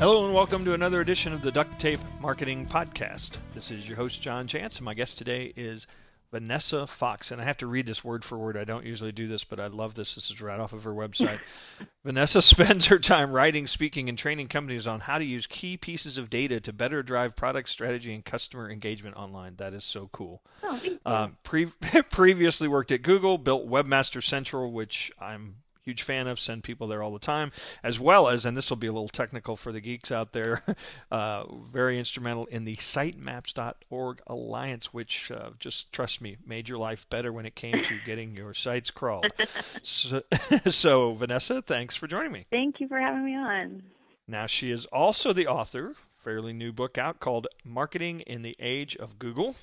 Hello and welcome to another edition of the Duct Tape Marketing Podcast. This is your host, John Jantsch, and my guest today is Vanessa Fox. And I have to read this word for word. I don't usually do this, but I love this. This is right off of her website. Vanessa spends her time writing, speaking, and training companies on how to use key pieces of data to better drive product strategy and customer engagement online. That is so cool. Oh. Um, pre- previously worked at Google, built Webmaster Central, which I'm huge fan of send people there all the time as well as and this will be a little technical for the geeks out there uh, very instrumental in the sitemaps.org alliance which uh, just trust me made your life better when it came to getting your sites crawled. So, so vanessa thanks for joining me. Thank you for having me on. now she is also the author fairly new book out called marketing in the age of google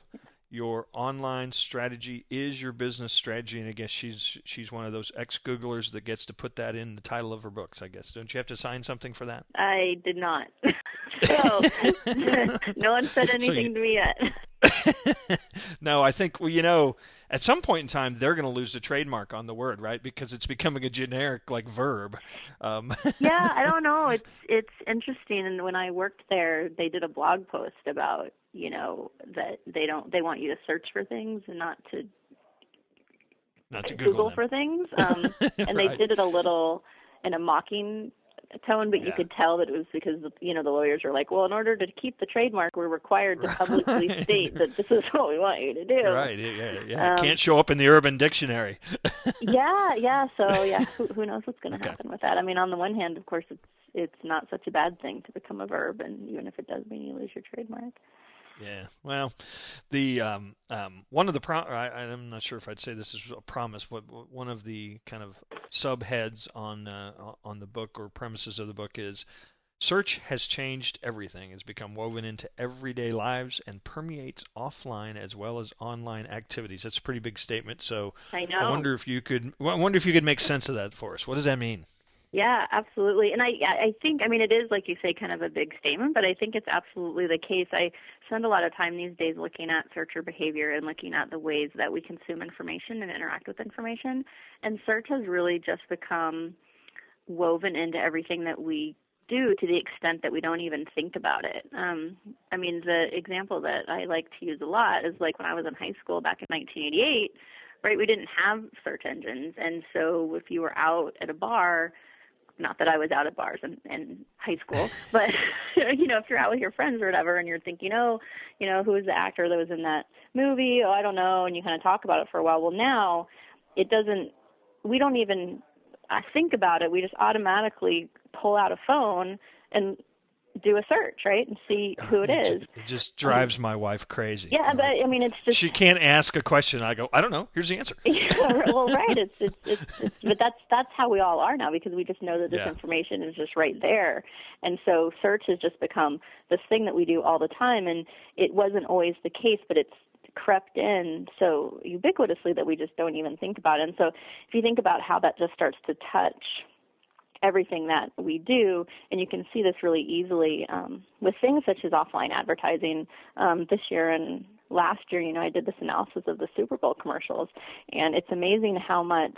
your online strategy is your business strategy and i guess she's she's one of those ex-googlers that gets to put that in the title of her books i guess don't you have to sign something for that I did not. so no one said anything you- to me yet. no i think well you know at some point in time they're going to lose the trademark on the word right because it's becoming a generic like verb um, yeah, I don't know. It's it's interesting and when I worked there, they did a blog post about, you know, that they don't they want you to search for things and not to not to Google, google, for things. Um and they Right. did it a little in a mocking tone, but you could tell that it was because you know the lawyers are like, well, in order to keep the trademark, we're required to publicly Right. state that this is what we want you to do. right yeah yeah, yeah. Um, can't show up in the urban dictionary yeah, yeah. So yeah, who, who knows what's going to Okay. happen with that? I mean, on the one hand, of course, it's it's not such a bad thing to become a verb, and even if it does mean you lose your trademark. Yeah. Well, the um, um, one of the pro- I, I'm not sure if I'd say this is a promise, but one of the kind of subheads on uh, on the book or premises of the book is search has changed everything. It's become woven into everyday lives and permeates offline as well as online activities. That's a pretty big statement. So I know. I wonder if you could. I wonder if you could make sense of that for us. What does that mean? Yeah, absolutely. And I I think I mean it is like you say kind of a big statement, but I think it's absolutely the case. I spend a lot of time these days looking at searcher behavior and looking at the ways that we consume information and interact with information. And search has really just become woven into everything that we do to the extent that we don't even think about it. Um, I mean, the example that I like to use a lot is like when I was in high school back in 1988, right? We didn't have search engines. And so if you were out at a bar, not that I was out at bars in, in high school, but you know, if you're out with your friends or whatever, and you're thinking, oh, you know, who was the actor that was in that movie? Oh, I don't know, and you kind of talk about it for a while. Well, now it doesn't. We don't even think about it. We just automatically pull out a phone and do a search, right, and see who it is. It just drives my wife crazy. Yeah, but I mean, it's just she can't ask a question. I go, I don't know. Here's the answer. yeah, well, right. It's, it's it's it's but that's that's how we all are now because we just know that this Yeah. information is just right there, and so search has just become this thing that we do all the time, and it wasn't always the case, but it's crept in so ubiquitously that we just don't even think about it. And so if you think about how that just starts to touch everything that we do, and you can see this really easily um, with things such as offline advertising. Um, this year and last year, you know, I did this analysis of the Super Bowl commercials, and it's amazing how much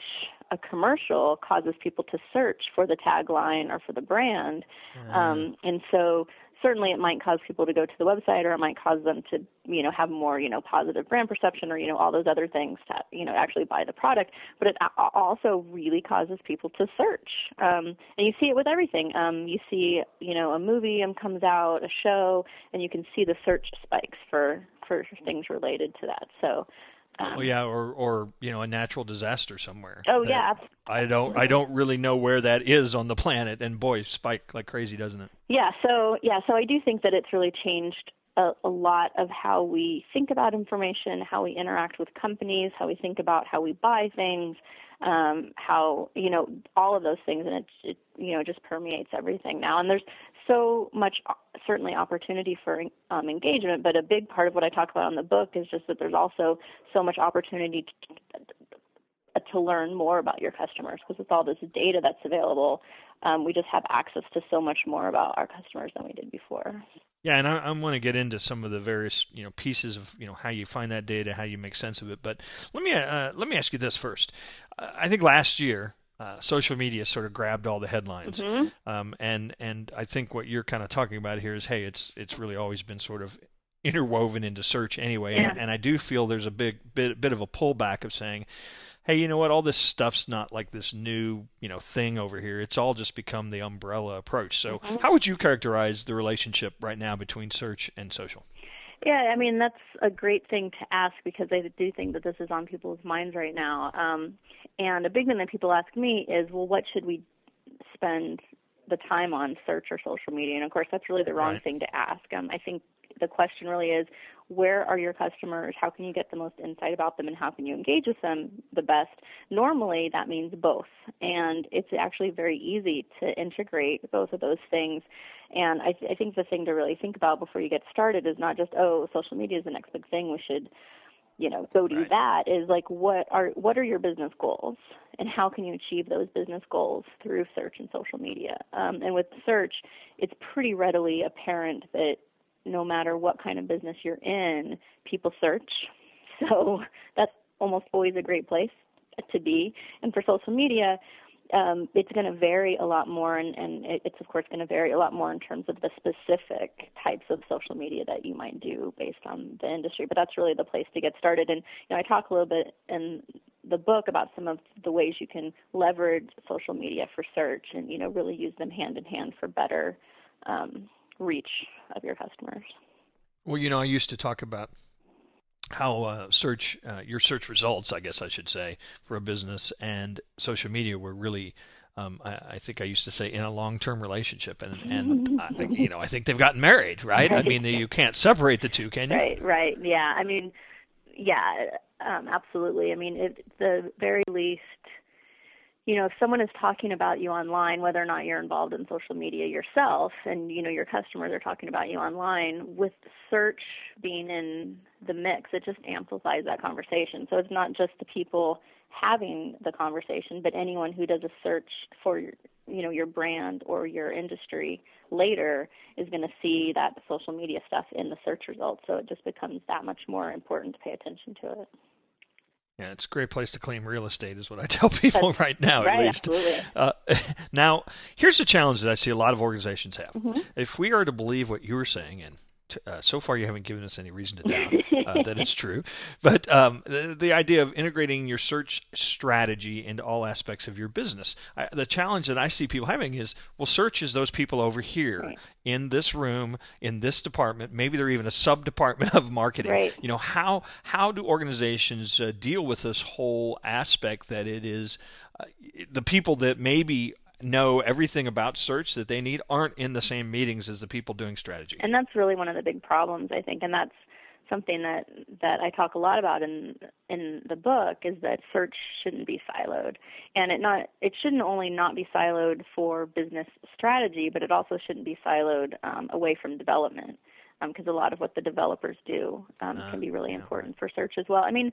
a commercial causes people to search for the tagline or for the brand. Um, and so certainly it might cause people to go to the website or it might cause them to, you know, have more, you know, positive brand perception or, you know, all those other things to, you know, actually buy the product. But it also really causes people to search. Um, and you see it with everything. Um, you see, you know, a movie um, comes out, a show, and you can see the search spikes for, for things related to that. So, um, Well, yeah, or or you know, a natural disaster somewhere. Oh yeah, I don't I don't really know where that is on the planet, and boy, spike like crazy, doesn't it? Yeah, so yeah, so I do think that it's really changed a, a lot of how we think about information, how we interact with companies, how we think about how we buy things, um, how you know all of those things, and it, it you know just permeates everything now. And there's so much certainly opportunity for um, engagement, but a big part of what I talk about in the book is just that there's also so much opportunity to, to learn more about your customers because with all this data that's available, um, we just have access to so much more about our customers than we did before. Yeah, and I, I want to get into some of the various you know pieces of you know how you find that data, how you make sense of it. But let me uh, let me ask you this first. Uh, I think last year uh, social media sort of grabbed all the headlines, Mm-hmm. um, and and I think what you're kind of talking about here is, hey, it's it's really always been sort of interwoven into search anyway, Yeah. and, and I do feel there's a big bit bit of a pullback of saying, hey, you know what, all this stuff's not like this new you know thing over here. It's all just become the umbrella approach. So, Mhm. how would you characterize the relationship right now between search and social? Yeah, I mean that's a great thing to ask because I do think that this is on people's minds right now. Um, and a big thing that people ask me is, well, what should we spend the time on, search or social media? And of course, that's really the wrong Right. thing to ask. Um, I think the question really is, where are your customers? How can you get the most insight about them, and how can you engage with them the best? Normally, that means both, and it's actually very easy to integrate both of those things. And I, th- I think the thing to really think about before you get started is not just, oh, social media is the next big thing. We should, you know, go do Right. that. Is like, what are what are your business goals, and how can you achieve those business goals through search and social media? Um, and with search, it's pretty readily apparent that no matter what kind of business you're in, people search. So that's almost always a great place to be. And for social media, um, it's going to vary a lot more, and, and it's of course going to vary a lot more in terms of the specific types of social media that you might do based on the industry. But that's really the place to get started. And you know, I talk a little bit in the book about some of the ways you can leverage social media for search, and you know, really use them hand in hand for better um, reach of your customers. Well, you know, I used to talk about how uh, search uh, your search results, I guess I should say, for a business and social media were really. Um, I, I think I used to say in a long-term relationship, and and I, you know I think they've gotten married, right? I mean, you can't separate the two, can you? Right, right. Yeah. I mean, yeah, um, absolutely. I mean, at the very least, you know, if someone is talking about you online, whether or not you're involved in social media yourself, and you know your customers are talking about you online, with search being in the mix, it just amplifies that conversation. So it's not just the people having the conversation, but anyone who does a search for your, you know your brand or your industry later is going to see that social media stuff in the search results. So it just becomes that much more important to pay attention to it. Yeah, it's a great place to claim real estate, is what I tell people right now, right, at least. absolutely. Uh, now, here's the challenge that I see a lot of organizations have. Mhm. If we are to believe what you were saying, and uh, so far you haven't given us any reason to doubt uh, that it's true, but um, the, the idea of integrating your search strategy into all aspects of your business, I, the challenge that I see people having is, well, search is those people over here Right. in this room, in this department. Maybe they're even a sub department of marketing. Right. You know, how how do organizations uh, deal with this whole aspect that it is uh, the people that maybe know everything about search that they need aren't in the same meetings as the people doing strategy. and that's really one of the big problems I think, and that's something that that I talk a lot about in in the book is that search shouldn't be siloed, and it not it shouldn't only not be siloed for business strategy, but it also shouldn't be siloed um, away from development. Because a lot of what the developers do um, Uh, can be really important for search as well. I mean,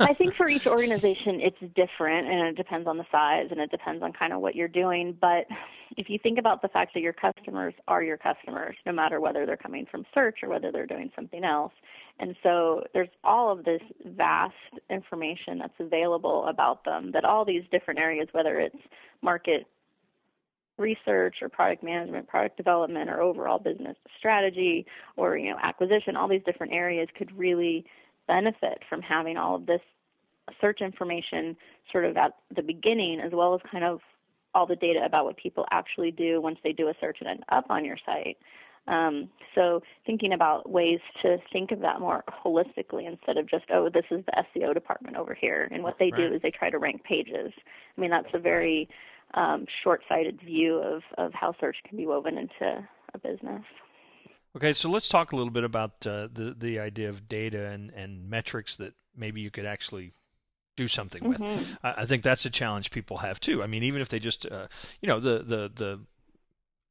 I think for each organization it's different and it depends on the size and it depends on kind of what you're doing. But if you think about the fact that your customers are your customers, no matter whether they're coming from search or whether they're doing something else. And so there's all of this vast information that's available about them that all these different areas, whether it's market research or product management, product development, or overall business strategy or you know acquisition, all these different areas could really benefit from having all of this search information sort of at the beginning as well as kind of all the data about what people actually do once they do a search and end up on your site. Um, so thinking about ways to think of that more holistically instead of just, oh, this is the SEO department over here. And what they Right. do is they try to rank pages. I mean, that's a very um, short-sighted view of, of how search can be woven into a business. Okay, so let's talk a little bit about uh, the the idea of data and, and metrics that maybe you could actually do something with. Mhm. I, I think that's a challenge people have too. I mean, even if they just, uh, you know, the the the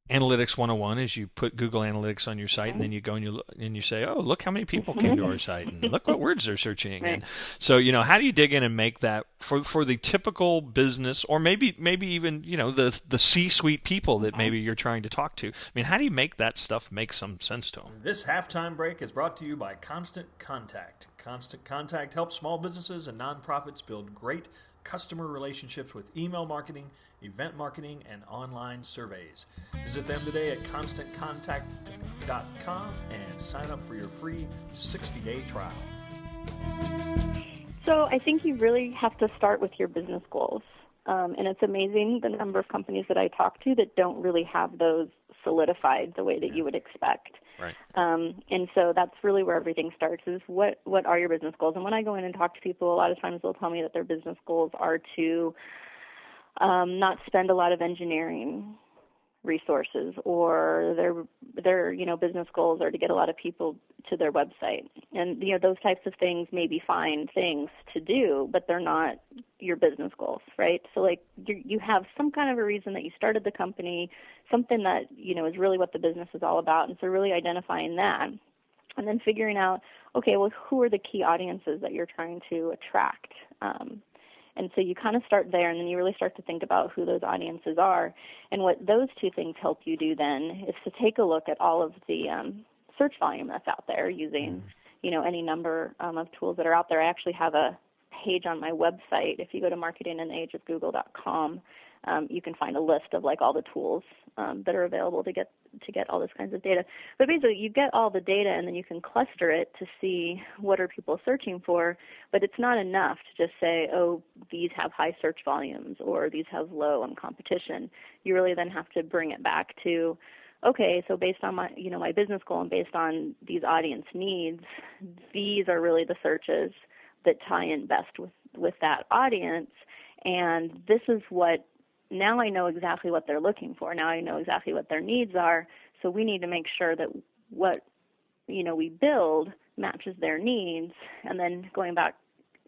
analytics 101 is you put Google Analytics on your site and then you go and you look, and you say, "Oh, look how many people came to our site and look what words they're searching." And so, you know, how do you dig in and make that for for the typical business or maybe maybe even, you know, the the C-suite people that maybe you're trying to talk to. I mean, how do you make that stuff make some sense to them? This halftime break is brought to you by Constant Contact. Constant Contact helps small businesses and nonprofits build great customer relationships with email marketing, event marketing, and online surveys. Visit them today at constantcontact.com and sign up for your free 60 day trial. So I think you really have to start with your business goals. Um, and it's amazing the number of companies that I talk to that don't really have those solidified the way that you would expect. Right. Um, and so that's really where everything starts is what what are your business goals? And when I go in and talk to people, a lot of times they'll tell me that their business goals are to um, not spend a lot of engineering resources or their their you know business goals are to get a lot of people to their website. And you know those types of things may be fine things to do but they're not your business goals right? So like you you have some kind of a reason that you started the company something that you know is really what the business is all about. And so really identifying that and then figuring out okay well who are the key audiences that you're trying to attract? Um, and so you kind of start there, and then you really start to think about who those audiences are. And what those two things help you do then is to take a look at all of the um, search volume that's out there using, mm. you know, any number um, of tools that are out there. I actually have a page on my website. If you go to marketingintheageofgoogle.com, um, you can find a list of like all the tools um, that are available to get to get all this kinds of data. But basically, you get all the data and then you can cluster it to see what are people searching for. But it's not enough to just say, oh, these have high search volumes or these have low on competition. You really then have to bring it back to okay, so based on my you know my business goal and based on these audience needs, these are really the searches that tie in best with with that audience and this is what now I know exactly what they're looking for. Now I know exactly what their needs are. So we need to make sure that what you know we build matches their needs. And then going back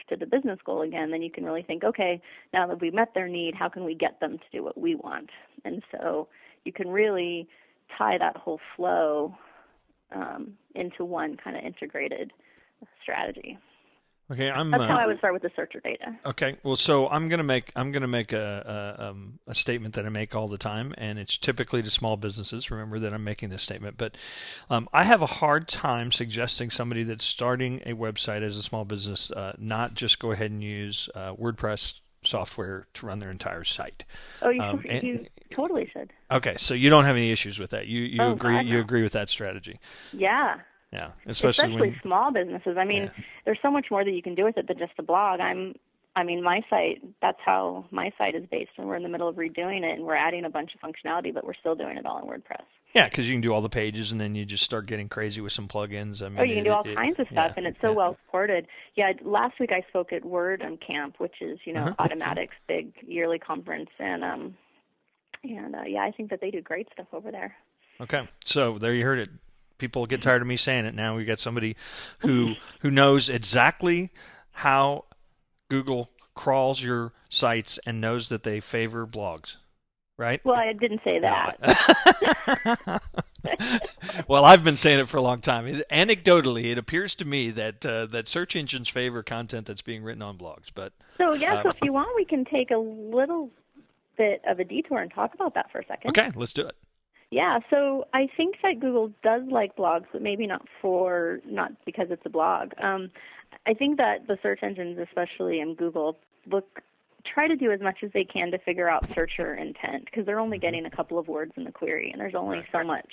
to the business goal again, then you can really think, okay, now that we've met their need, how can we get them to do what we want? And so you can really tie that whole flow um, into one kind of integrated strategy. Okay, I'm. That's uh, how I would start with the searcher data. Okay, well, so I'm gonna make I'm gonna make a a, um, a, statement that I make all the time, and it's typically to small businesses. Remember that I'm making this statement, but um, I have a hard time suggesting somebody that's starting a website as a small business uh, not just go ahead and use uh, WordPress software to run their entire site. Oh, you, um, and, you totally should. Okay, so you don't have any issues with that. You you oh, agree God, you agree with that strategy? Yeah. Yeah, especially, especially when, small businesses. I mean, yeah. there's so much more that you can do with it than just a blog. I'm I mean, my site, that's how my site is based, and we're in the middle of redoing it, and we're adding a bunch of functionality, but we're still doing it all in WordPress. Yeah, because you can do all the pages, and then you just start getting crazy with some plugins. I mean, oh, you can it, do all it, kinds of stuff, yeah, and it's so yeah. well supported. Yeah, last week I spoke at Word on Camp, which is you know Uh-huh. Automattic's big yearly conference, and um, and uh, yeah, I think that they do great stuff over there. Okay, so there you heard it. People get tired of me saying it. Now we got somebody who who knows exactly how Google crawls your sites and knows that they favor blogs, right? Well, I didn't say that. well, I've been saying it for a long time. It, anecdotally, it appears to me that uh, that search engines favor content that's being written on blogs. But So yeah, so Um, if you want, we can take a little bit of a detour and talk about that for a second. okay, let's do it. Yeah, so I think that Google does like blogs, but maybe not for not because it's a blog. Um, I think that the search engines, especially in Google, look try to do as much as they can to figure out searcher intent because they're only getting a couple of words in the query, and there's only Right. so much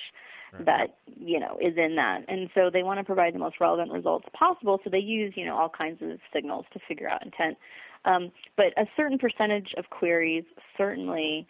Right. that you know is in that, and so they want to provide the most relevant results possible. So they use you know all kinds of signals to figure out intent. Um, but a certain percentage of queries certainly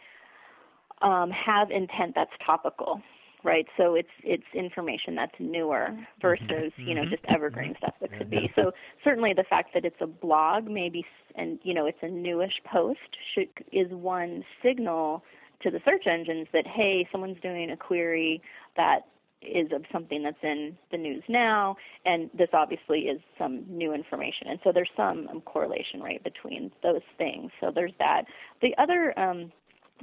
um, have intent that's topical, right? So it's it's information that's newer versus you know Mhm. just evergreen stuff that could be. So certainly the fact that it's a blog, maybe, and you know it's a newish post, should, is one signal to the search engines that hey, someone's doing a query that is of something that's in the news now, and this obviously is some new information. And so there's some um, correlation, right, between those things. So there's that. The other um,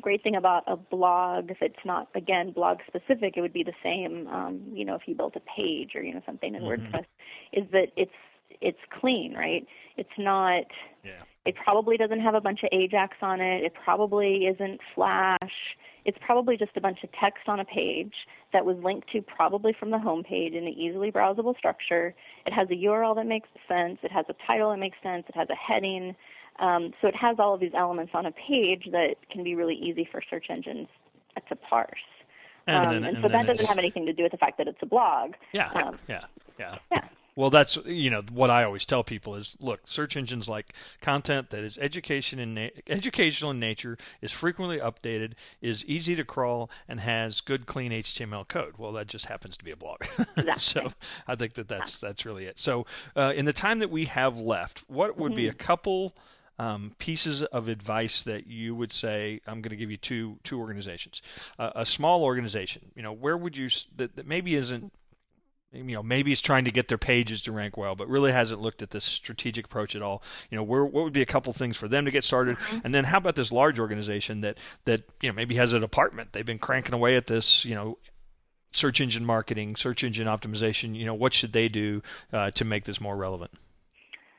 great thing about a blog, if it's not again blog specific, it would be the same. Um, you know, if you built a page or you know something in Mhm. WordPress, is that it's it's clean, right? It's not. Yeah. It probably doesn't have a bunch of Ajax on it. It probably isn't Flash. It's probably just a bunch of text on a page that was linked to probably from the home page in an easily browsable structure. It has a URL that makes sense. It has a title that makes sense. It has a heading. Um, so it has all of these elements on a page that can be really easy for search engines to parse. And, Um, then- and and so that doesn't have anything to do with the fact that it's a blog. Yeah, Um, yeah, yeah. yeah. Well, that's you know what I always tell people is look, search engines like content that is education in na- educational in nature, is frequently updated, is easy to crawl, and has good clean HTML code. Well, that just happens to be a blog. Exactly. so I think that that's that's really it. So uh, in the time that we have left, what would be a Mm-hmm. couple um, pieces of advice that you would say? I'm going to give you two two organizations. Uh, a small organization, you know, where would you that, that maybe isn't you know maybe it's trying to get their pages to rank well but really hasn't looked at this strategic approach at all. You know where what would be a couple things for them to get started? And then how about this large organization that that you know maybe has a department? They've been cranking away at this you know search engine marketing search engine optimization. You know what should they do uh, to make this more relevant?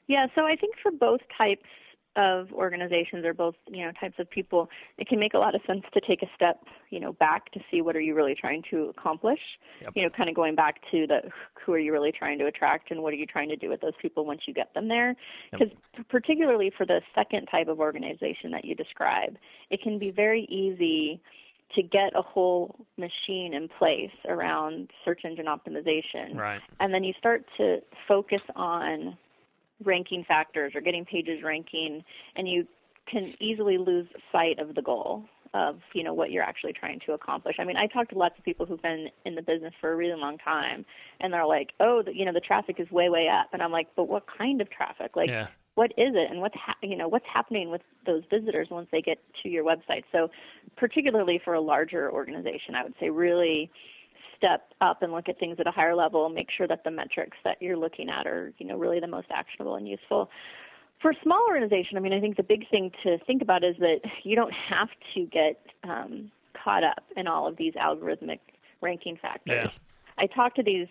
Yeah, so I think for both types of organizations or both, you know, types of people, it can make a lot of sense to take a step, you know, back to see what are you really trying to accomplish. Yep. You know, kind of going back to the who are you really trying to attract and what are you trying to do with those people once you get them there? Yep. Because particularly for the second type of organization that you describe, it can be very easy to get a whole machine in place around search engine optimization right and then you start to focus on ranking factors or getting pages ranking and you can easily lose sight of the goal of you know what you're actually trying to accomplish. I mean, I talk to lots of people who've been in the business for a really long time, and they're like, "Oh, the, you know, the traffic is way, way up," and I'm like, "But what kind of traffic? Like, yeah what is it and what's ha- you know what's happening with those visitors once they get to your website so particularly for a larger organization i would say really step up and look at things at a higher level and make sure that the metrics that you're looking at are you know really the most actionable and useful for a small organization i mean i think the big thing to think about is that you don't have to get um, caught up in all of these algorithmic ranking factors Yeah. I talk to these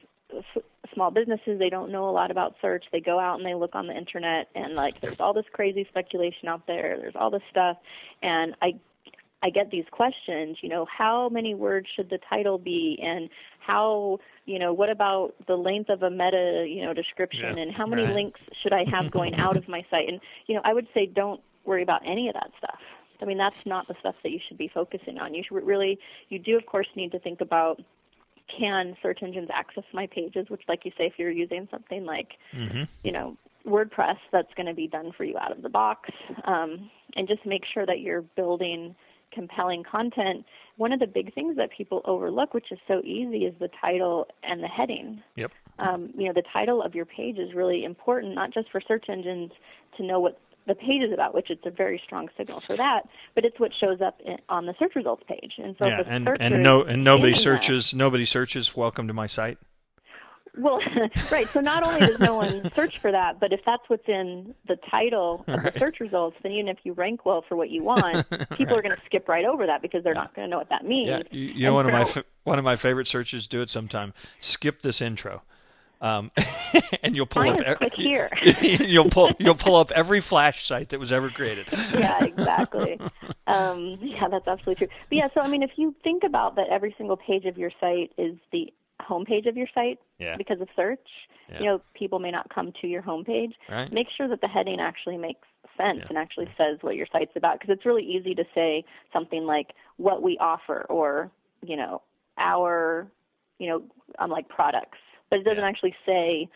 small businesses. They don't know a lot about search. They go out and they look on the internet, and like there's all this crazy speculation out there. There's all this stuff, and I I get these questions. You know, how many words should the title be, and how you know what about the length of a meta you know description, Yeah, and how many right. links should I have going out of my site? And you know, I would say don't worry about any of that stuff. I mean, that's not the stuff that you should be focusing on. You should really, you do of course need to think about can search engines access my pages, which, like you say, if you're using something like, hmm you know, WordPress, that's going to be done for you out of the box. Um, and just make sure that you're building compelling content. One of the big things that people overlook, which is so easy, is the title and the heading. yep Um, you know, the title of your page is really important, not just for search engines to know what the page is about, which it's a very strong signal for that, but it's what shows up in, on the search results page. And so yeah and and no and nobody scanning that- searches nobody searches welcome to my site Well, right. So not only does no one search for that, but if that's what's in the title of Right. the search results, then even if you rank well for what you want, people are going to skip right over that because they're not going to know what that means. Yeah, you, you know one of my so- one of my favorite searches. Do it sometime. Skip this intro, um, and you'll pull up. is here. you'll pull you'll pull up every Flash site that was ever created. yeah, exactly. Um, yeah, that's absolutely true. But yeah, so I mean, if you think about that, every single page of your site is the homepage of your site Yeah. because of search. Yeah. You know, people may not come to your homepage. Right. Make sure that the heading actually makes sense Yeah. and actually says what your site's about because it's really easy to say something like what we offer or you know our you know um, like products, but it doesn't. Mm-hmm. actually say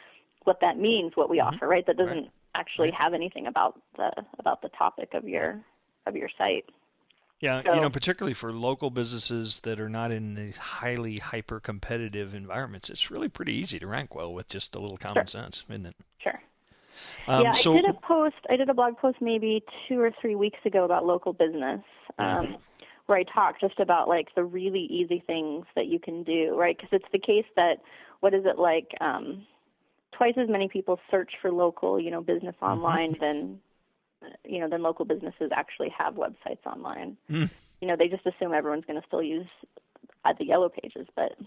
what that means. What we offer, right? That doesn't actually Right. have anything about the about the topic of your of your site. Yeah, So- you know, particularly for local businesses that are not in these highly hyper competitive environments, it's really pretty easy to rank well with just a little common sense, isn't it? Sure. Um, yeah, so I did a post. I did a blog post maybe two or three weeks ago about local business, um, where I talked just about like the really easy things that you can do, right? Because it's the case that what is it like? Um, twice as many people search for local, you know, business online than you know than local businesses actually have websites online. Mm. You know, they just assume everyone's going to still use uh, the yellow pages, but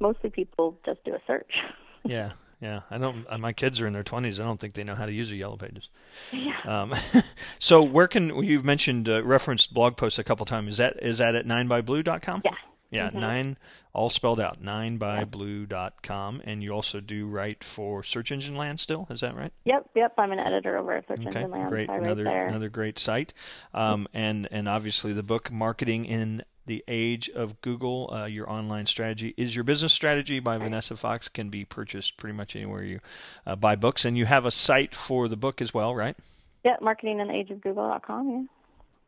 mostly people just do a search. yeah, yeah, I don't. uh, My kids are in their twenties. I don't think they know how to use the yellow pages. yeah. Um, so where can you've mentioned uh, referenced blog posts a couple times? Is that is that at ninebyblue.com? Yeah. Yeah, nine, all spelled out, ninebyblue.com. And you also do write for Search Engine Land still, is that right? Yep, yep. I'm an editor over at Search Okay, Engine Land. great. Another there. another great site. Um, and and obviously the book Marketing in the Age of Google, uh, your online strategy is your business strategy by Vanessa Fox can be purchased pretty much anywhere you uh, buy books. And you have a site for the book as well, right? Yep, marketingintheageofgoogle.com. Yeah.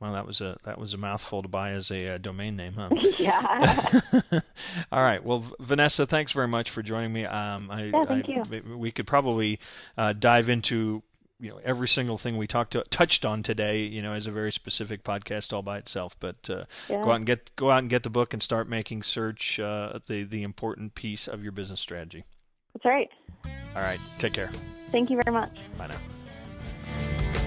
Well, that was a that was a mouthful to buy as a uh, domain name, huh? yeah. All right. Well, V- Vanessa, thanks very much for joining me. Um, I, Yeah, thank I- you. we- We could probably uh, dive into you know every single thing we talked to, touched on today. You know, as a very specific podcast all by itself. But uh, Yeah. go out and get go out and get the book and start making search uh, the the important piece of your business strategy. That's right. All right. Take care. Thank you very much. Bye now.